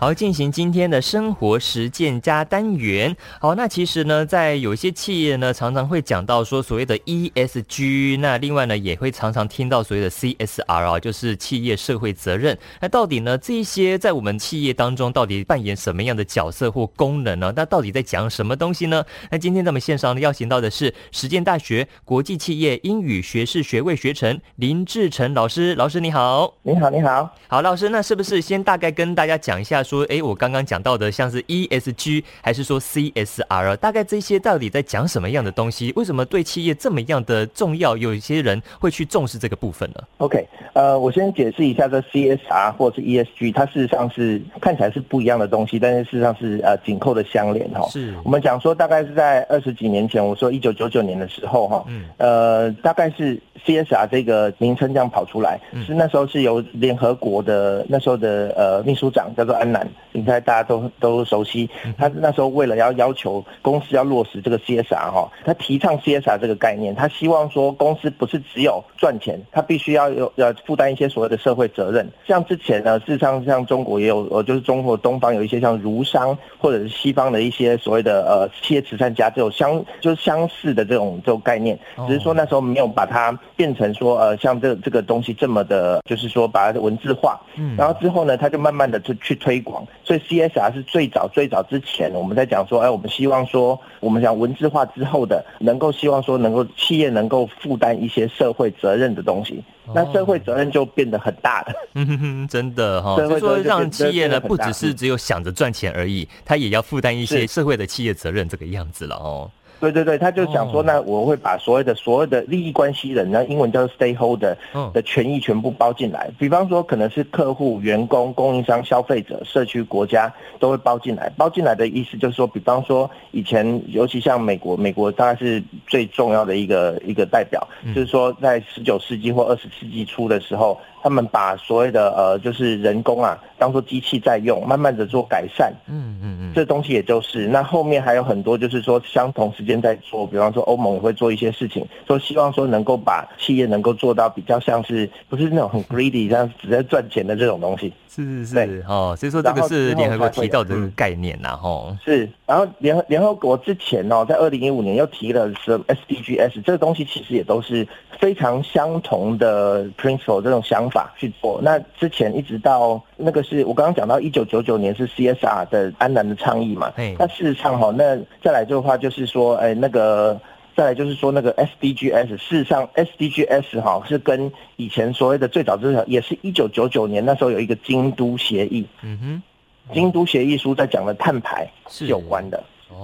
好，进行今天的生活实践加单元。好，那其实呢，在有一些企业呢，常常会讲到说所谓的 ESG，那另外呢，也会常常听到所谓的 CSR 啊，就是企业社会责任。那到底呢，这一些在我们企业当中到底扮演什么样的角色或功能呢？那到底在讲什么东西呢？那今天在我们线上呢，邀请到的是实践大学国际企业英语学士学位学程林志成老师。老师你好，你好，你好，好，老师，那是不是先大概跟大家讲一下？说，哎，我刚刚讲到的，像是 ESG 还是说 CSR，大概这些到底在讲什么样的东西？为什么对企业这么样的重要？有一些人会去重视这个部分呢？OK，呃，我先解释一下这 CSR 或是 ESG，它事实上是看起来是不一样的东西，但是事实上是呃紧扣的相连哈。是我们讲说，大概是在二十几年前，我说一九九九年的时候哈，嗯，呃，大概是 CSR 这个名称这样跑出来，是那时候是由联合国的那时候的呃秘书长叫做安南。应该大家都都熟悉，他那时候为了要要求公司要落实这个 CSR 哈，他提倡 CSR 这个概念，他希望说公司不是只有赚钱，他必须要有要负担一些所谓的社会责任。像之前呢，事实上像中国也有，呃，就是中国东方有一些像儒商或者是西方的一些所谓的呃企业慈善家这种相就是相似的这种这种概念，只是说那时候没有把它变成说呃像这这个东西这么的，就是说把它文字化。嗯，然后之后呢，他就慢慢的去去推广。所以 CSR 是最早最早之前，我们在讲说，哎，我们希望说，我们讲文字化之后的，能够希望说，能够企业能够负担一些社会责任的东西，那社会责任就变得很大了。嗯哼哼，真的哈，所以说让企业呢，不只是只有想着赚钱而已，他也要负担一些社会的企业责任，这个样子了哦。对对对，他就想说，那我会把所有的所有的利益关系人，那英文叫做 stakeholder 的权益全部包进来。比方说，可能是客户、员工、供应商、消费者、社区、国家都会包进来。包进来的意思就是说，比方说以前，尤其像美国，美国大概是最重要的一个一个代表，就是说在十九世纪或二十世纪初的时候。他们把所谓的呃，就是人工啊，当做机器在用，慢慢的做改善。嗯嗯嗯，这东西也就是那后面还有很多，就是说相同时间在做，比方说欧盟也会做一些事情，说希望说能够把企业能够做到比较像是不是那种很 greedy，这样只在赚钱的这种东西。是是是，哦，所以说这个是联合国提到的这个概念呐，吼。是，然后联合联合国之前哦，在二零一五年又提了是 SDGs，这个东西其实也都是非常相同的 principle 这种想法去做。那之前一直到那个是我刚刚讲到一九九九年是 CSR 的安南的倡议嘛，那事实上哈，那再来的话就是说，哎，那个。再来就是说那个 SDGs，事实上 SDGs 哈是跟以前所谓的最早之前也是一九九九年那时候有一个京都协议，嗯哼，京都协议书在讲的碳排是。有关的，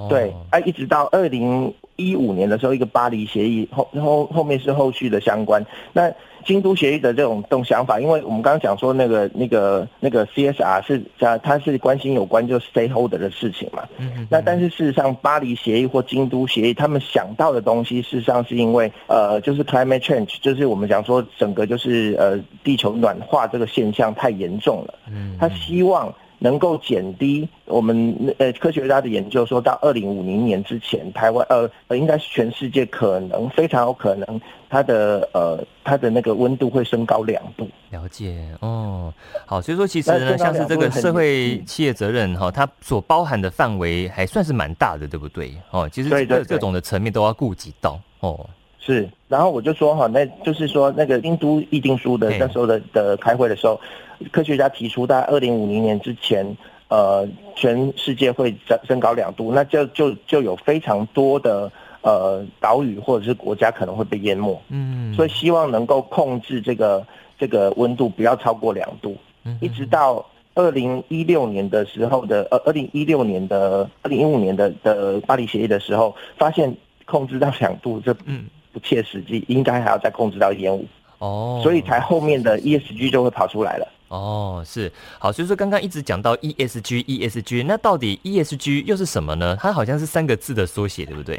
对，啊，一直到二零一五年的时候一个巴黎协议后后后面是后续的相关那。京都协议的这种这种想法，因为我们刚刚讲说那个那个那个 CSR 是它它是关心有关就 stakeholder 的事情嘛。嗯嗯。那但是事实上，巴黎协议或京都协议，他们想到的东西，事实上是因为呃，就是 climate change，就是我们讲说整个就是呃地球暖化这个现象太严重了。嗯。他希望。能够减低我们呃科学家的研究说，到二零五零年之前，台湾呃呃应该是全世界可能非常有可能它的呃它的那个温度会升高两度。了解哦，好，所以说其实呢，像是这个社会企业责任哈，它所包含的范围还算是蛮大的，对不对？哦，其实各各种的层面都要顾及到哦。是，然后我就说哈，那就是说那个京都议定书的那时候的的开会的时候。科学家提出，在二零五零年之前，呃，全世界会增升高两度，那就就就有非常多的呃岛屿或者是国家可能会被淹没。嗯，所以希望能够控制这个这个温度不要超过两度。嗯，一直到二零一六年的时候的呃，二零一六年的二零一五年的的巴黎协议的时候，发现控制到两度这嗯不切实际，应该还要再控制到一点五。哦，所以才后面的 ESG 就会跑出来了。哦，是好，所以说刚刚一直讲到 ESG，ESG，那到底 ESG 又是什么呢？它好像是三个字的缩写，对不对？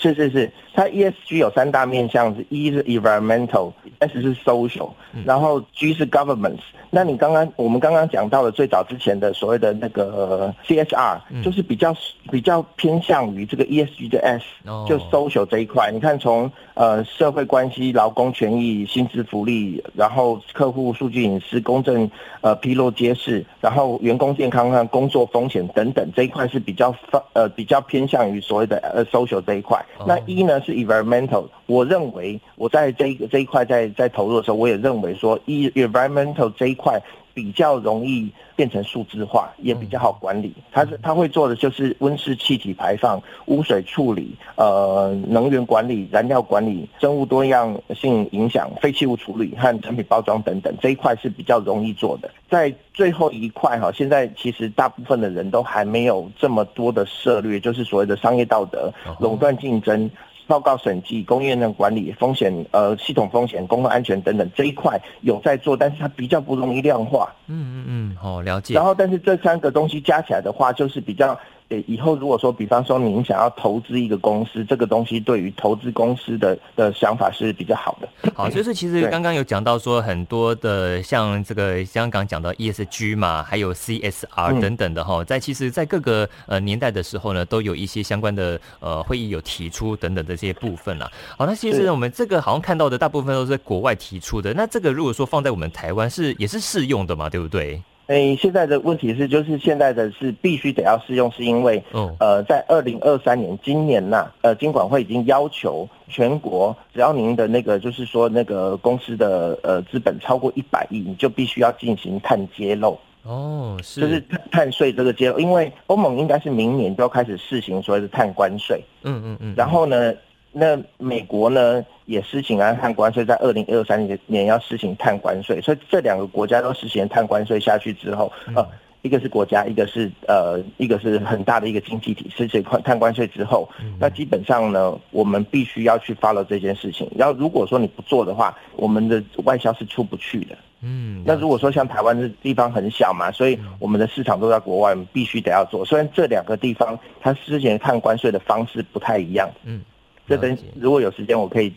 是是是，它 ESG 有三大面向，是 E 是 environmental，S 是 social，然后 G 是 governments。那你刚刚我们刚刚讲到了最早之前的所谓的那个 CSR，就是比较比较偏向于这个 ESG 的 S，就 social 这一块。你看从呃社会关系、劳工权益、薪资福利，然后客户数据隐私、公正呃披露揭示，然后员工健康和工作风险等等这一块是比较呃比较偏向于所谓的呃 social 这一块。那一呢是 environmental，我认为我在这个这一块在在投入的时候，我也认为说一 environmental 这一块比较容易变成数字化，也比较好管理。它是它会做的就是温室气体排放、污水处理、呃能源管理、燃料管理、生物多样性影响、废弃物处理和产品包装等等这一块是比较容易做的。在最后一块哈，现在其实大部分的人都还没有这么多的涉略，就是所谓的商业道德、垄断竞争。报告审计、供应链管理、风险呃系统风险、公共安全等等这一块有在做，但是它比较不容易量化。嗯嗯嗯，好了解。然后，但是这三个东西加起来的话，就是比较。以后如果说，比方说您想要投资一个公司，这个东西对于投资公司的的想法是比较好的。好，就是其实刚刚有讲到说很多的像这个香港讲到 ESG 嘛，还有 CSR 等等的哈，在其实，在各个呃年代的时候呢，都有一些相关的呃会议有提出等等的这些部分啦。好，那其实我们这个好像看到的大部分都是国外提出的，那这个如果说放在我们台湾是也是适用的嘛，对不对？诶、欸，现在的问题是，就是现在的是必须得要适用，是因为，呃，在二零二三年今年呐，呃，金管会已经要求全国，只要您的那个就是说那个公司的呃资本超过一百亿，你就必须要进行碳揭露。哦，是，就是碳碳税这个揭露，因为欧盟应该是明年就要开始试行所谓的碳关税。嗯嗯嗯，然后呢？那美国呢也施行了碳关税，在二零二三年要施行碳关税，所以这两个国家都实行碳关税下去之后，呃，一个是国家，一个是呃，一个是很大的一个经济体，实行碳关税之后，那基本上呢，我们必须要去 follow 这件事情。然后如果说你不做的话，我们的外销是出不去的。嗯，那如果说像台湾这地方很小嘛，所以我们的市场都在国外，我们必须得要做。虽然这两个地方它之前碳关税的方式不太一样，嗯。这等如果有时间，我可以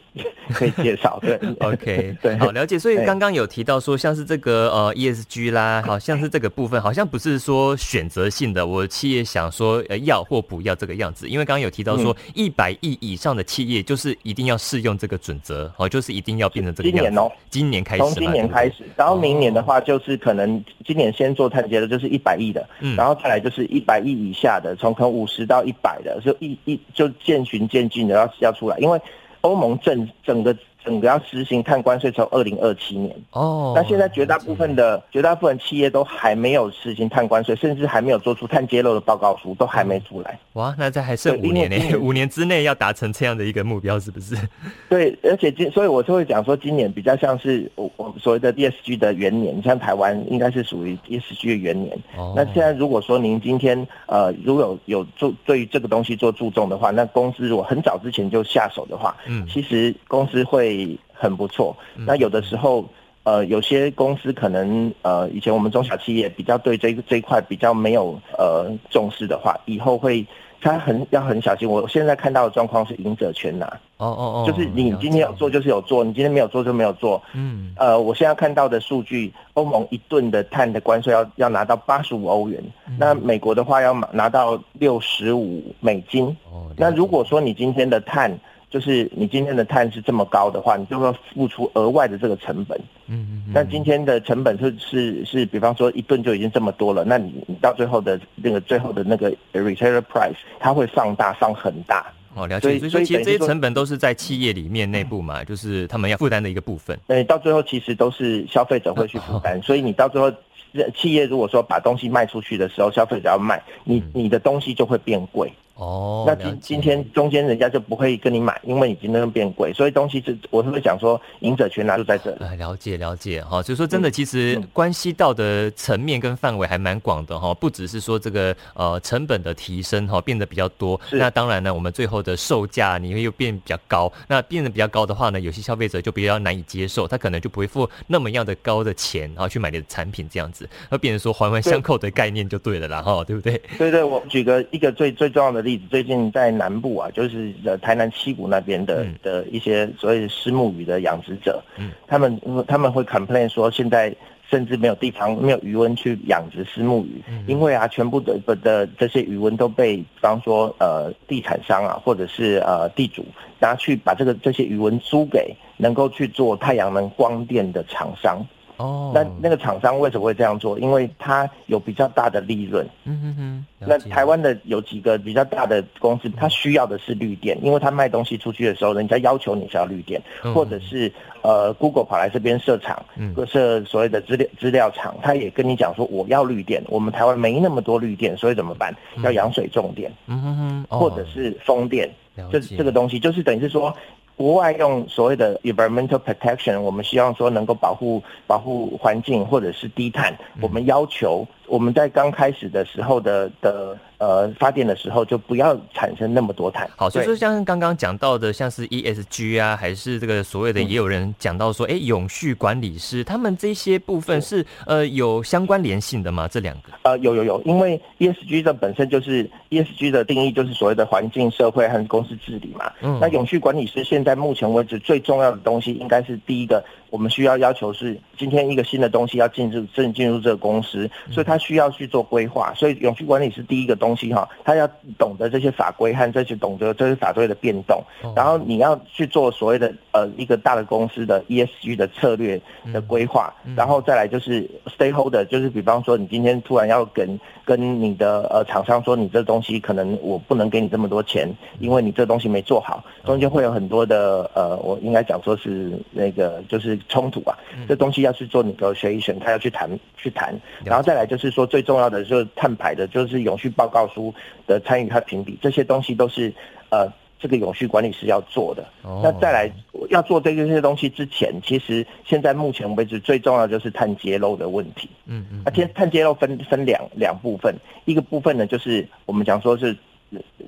可以介绍。对，OK，对，好了解。所以刚刚有提到说，像是这个呃 ESG 啦，好像是这个部分，好像不是说选择性的，我企业想说呃要或不要这个样子。因为刚刚有提到说，一百亿以上的企业就是一定要适用这个准则，哦，就是一定要变成这个样子。今年哦，今年开始，从今年开始，然后明年的话就是可能今年先做碳揭的，就是一百亿的，嗯，然后再来就是一百亿以下的，从可能五十到一百的，就一一就渐循渐进的要。要出来，因为欧盟整整个。整个要实行碳关税从二零二七年哦，那现在绝大部分的绝大部分企业都还没有实行碳关税，甚至还没有做出碳揭露的报告书，都还没出来。哇，那这还剩五年呢？五年之内要达成这样的一个目标，是不是？对，而且今所以我就会讲说，今年比较像是我我所谓的 ESG 的元年，像台湾应该是属于 ESG 的元年。哦，那现在如果说您今天呃如果有有注对于这个东西做注重的话，那公司如果很早之前就下手的话，嗯，其实公司会。很不错。那有的时候，呃，有些公司可能，呃，以前我们中小企业比较对这个这一块比较没有呃重视的话，以后会他很要很小心。我现在看到的状况是赢者全拿。哦哦哦，就是你今天有做就是有做，你今天没有做就没有做。嗯，呃，我现在看到的数据，欧盟一吨的碳的关税要要拿到八十五欧元，那美国的话要拿到六十五美金。哦，那如果说你今天的碳。就是你今天的碳是这么高的话，你就会付出额外的这个成本。嗯嗯。那今天的成本是是是，比方说一顿就已经这么多了，那你你到最后的那个最后的那个 retailer price，它会放大放很大。哦，了解。所以所以其实这些成本都是在企业里面内部嘛，就是他们要负担的一个部分。对，到最后其实都是消费者会去负担，所以你到最后企业如果说把东西卖出去的时候，消费者要卖，你你的东西就会变贵。哦，那今今天中间人家就不会跟你买，因为已经那么变贵，所以东西是我是不是讲说赢者全拿就在这里。了解了解。哈，所以说真的其实关系到的层面跟范围还蛮广的哈，不只是说这个呃成本的提升哈变得比较多，那当然呢我们最后的售价你会又变比较高，那变得比较高的话呢，有些消费者就比较难以接受，他可能就不会付那么样的高的钱然后去买你的产品这样子，那变成说环环相扣的概念就对了啦哈，对不对？对对，我举个一个最最重要的例例子，最近在南部啊，就是呃台南七股那边的、嗯、的一些所谓虱目鱼的养殖者，嗯，他们他们会 complain 说，现在甚至没有地方没有余温去养殖虱目鱼，嗯、因为啊，全部的的这些余温都被，比方说呃地产商啊，或者是呃地主拿去把这个这些余温租给能够去做太阳能光电的厂商。哦，那那个厂商为什么会这样做？因为它有比较大的利润。嗯哼哼。那台湾的有几个比较大的公司，它需要的是绿电，因为它卖东西出去的时候，人家要求你是要绿电，或者是呃，Google 跑来这边设厂，设所谓的资料资料厂，他也跟你讲说我要绿电，我们台湾没那么多绿电，所以怎么办？要扬水种电，嗯哼哼，或者是风电，这这个东西就是等于是说。国外用所谓的 environmental protection，我们希望说能够保护保护环境或者是低碳，我们要求。我们在刚开始的时候的的呃发电的时候，就不要产生那么多碳。好，所以说像刚刚讲到的，像是 ESG 啊，还是这个所谓的，也有人讲到说，哎、嗯，永续管理师他们这些部分是呃有相关联性的吗？这两个？呃，有有有，因为 ESG 的本身就是 ESG 的定义就是所谓的环境、社会和公司治理嘛。嗯。那永续管理师现在目前为止最重要的东西，应该是第一个。我们需要要求是，今天一个新的东西要进入正进入这个公司，所以他需要去做规划。所以永续管理是第一个东西哈，他要懂得这些法规和这些懂得这些法规的变动。然后你要去做所谓的呃一个大的公司的 ESG 的策略的规划，然后再来就是 stakeholder，就是比方说你今天突然要跟跟你的呃厂商说，你这东西可能我不能给你这么多钱，因为你这东西没做好，中间会有很多的呃，我应该讲说是那个就是。冲突啊，这东西要去做 negotiation，他要去谈去谈，然后再来就是说最重要的就是碳排的，就是永续报告书的参与和评比，这些东西都是呃这个永续管理师要做的。哦、那再来要做这些东西之前，其实现在目前为止最重要就是碳揭露的问题。嗯嗯，而且碳揭露分分两两部分，一个部分呢就是我们讲说是。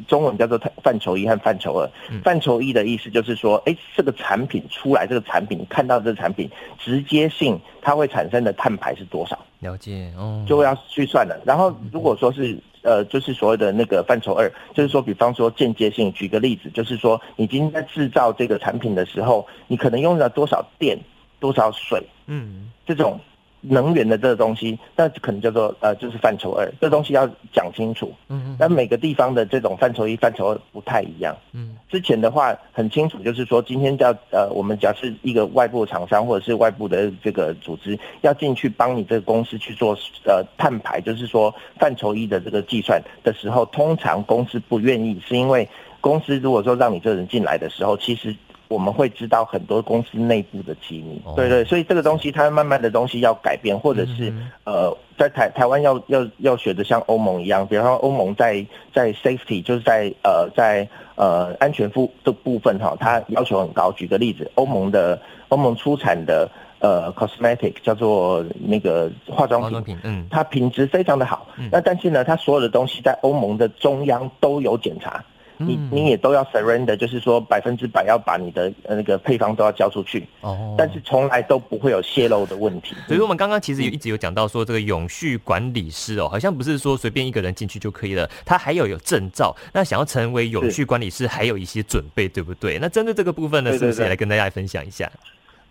中文叫做范畴一和范畴二。范畴一的意思就是说，哎，这个产品出来，这个产品看到这个产品直接性它会产生的碳排是多少？了解哦，就要去算了。然后如果说是呃，就是所谓的那个范畴二，就是说，比方说间接性，举个例子，就是说，你今天在制造这个产品的时候，你可能用了多少电、多少水，嗯，这种。能源的这个东西，那可能叫做呃，就是范畴二，这东西要讲清楚。嗯，那每个地方的这种范畴一、范畴二不太一样。嗯，之前的话很清楚，就是说今天叫呃，我们假设一个外部厂商或者是外部的这个组织要进去帮你这个公司去做呃碳排，就是说范畴一的这个计算的时候，通常公司不愿意，是因为公司如果说让你这个人进来的时候，其实。我们会知道很多公司内部的机密，对对，所以这个东西它慢慢的东西要改变，或者是呃，在台台湾要要要学的像欧盟一样，比方说欧盟在在 safety 就是在呃在呃安全部的部分哈，它要求很高。举个例子，欧盟的欧盟出产的呃 cosmetic 叫做那个化妆品，嗯，它品质非常的好，那但是呢，它所有的东西在欧盟的中央都有检查。你你也都要 surrender，就是说百分之百要把你的那个配方都要交出去哦，但是从来都不会有泄露的问题。所以我们刚刚其实有一直有讲到说，这个永续管理师哦，好像不是说随便一个人进去就可以了，他还要有证照。那想要成为永续管理师，还有一些准备，对不对？那针对这个部分呢，是不是也来跟大家分享一下？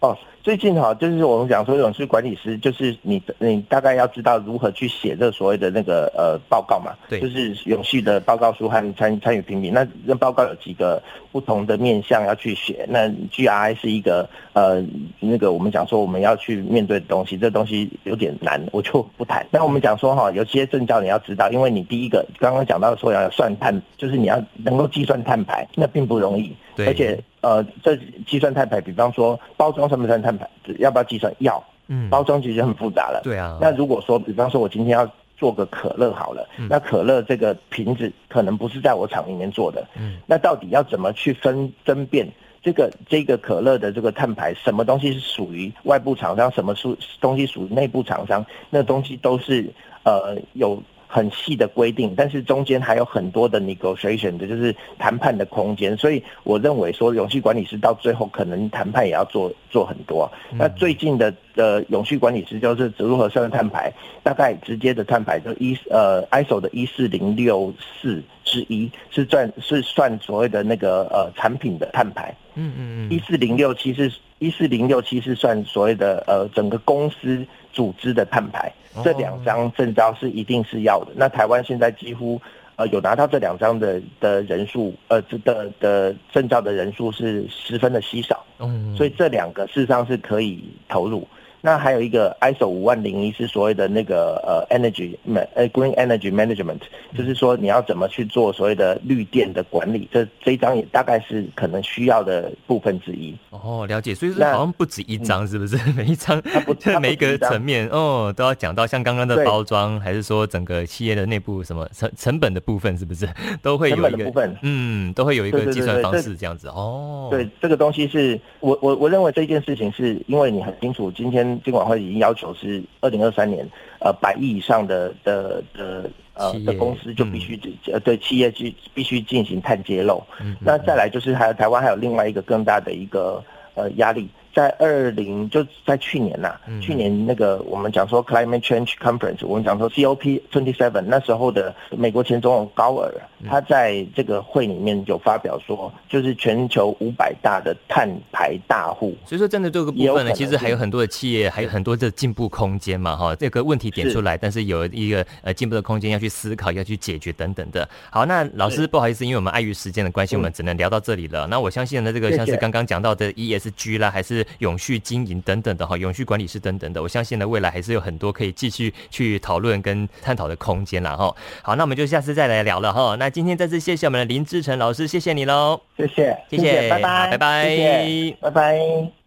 哦，最近哈，就是我们讲说永续管理师，就是你你大概要知道如何去写这所谓的那个呃报告嘛，对，就是永续的报告书和参参与评比。那那报告有几个不同的面向要去写。那 GRI 是一个呃那个我们讲说我们要去面对的东西，这东西有点难，我就不谈。那我们讲说哈，有些证照你要知道，因为你第一个刚刚讲到说要算碳，就是你要能够计算碳排，那并不容易，对，而且。呃，这计算碳排，比方说包装算不算碳排，要不要计算？要。嗯，包装其实很复杂了。对啊。那如果说，比方说我今天要做个可乐好了，嗯、那可乐这个瓶子可能不是在我厂里面做的。嗯。那到底要怎么去分分辨这个这个可乐的这个碳排，什么东西是属于外部厂商，什么属东西属于内部厂商？那东西都是呃有。很细的规定，但是中间还有很多的 negotiation 的，就是谈判的空间。所以我认为说，永续管理师到最后可能谈判也要做做很多。嗯、那最近的呃永续管理师就是如何算碳排，大概直接的碳排就一呃 ISO 的一四零六四之一是算是算所谓的那个呃产品的碳排。嗯嗯嗯，一四零六七是一四零六七是算所谓的呃整个公司组织的碳排。这两张证照是一定是要的。那台湾现在几乎呃有拿到这两张的的人数，呃的的证照的人数是十分的稀少。嗯，所以这两个事实上是可以投入。那还有一个 ISO 五万零一是所谓的那个呃 energy 呃 green energy management，就是说你要怎么去做所谓的绿电的管理，这这一张也大概是可能需要的部分之一。哦，了解，所以说好像不止一张，是不是？嗯、每一张它不，它每一个层面哦都要讲到，像刚刚的包装，还是说整个企业的内部什么成 成本的部分，是不是都会有一个部分？嗯，都会有一个计算方式这样子。哦，对，这个东西是我我我认为这件事情是因为你很清楚今天。金管会已经要求是二零二三年，呃，百亿以上的的的呃的公司就必须呃对企业去必须进行碳揭露。嗯，那再来就是还有台湾还有另外一个更大的一个呃压力。在二零就在去年呐、啊，嗯、去年那个我们讲说 climate change conference，我们讲说 COP twenty seven 那时候的美国前总统高尔，他在这个会里面有发表说，就是全球五百大的碳排大户。所以说，真的这个部分呢，其实还有很多的企业，还有很多的进步空间嘛，哈，这个问题点出来，但是有一个呃进步的空间要去思考，要去解决等等的。好，那老师不好意思，因为我们碍于时间的关系，我们只能聊到这里了。嗯、那我相信呢，这个像是刚刚讲到的 ESG 啦，还是永续经营等等的哈，永续管理师等等的，我相信呢，未来还是有很多可以继续去讨论跟探讨的空间了哈。好，那我们就下次再来聊了哈。那今天再次谢谢我们的林志成老师，谢谢你喽，谢谢，谢谢，拜拜，拜拜，拜拜。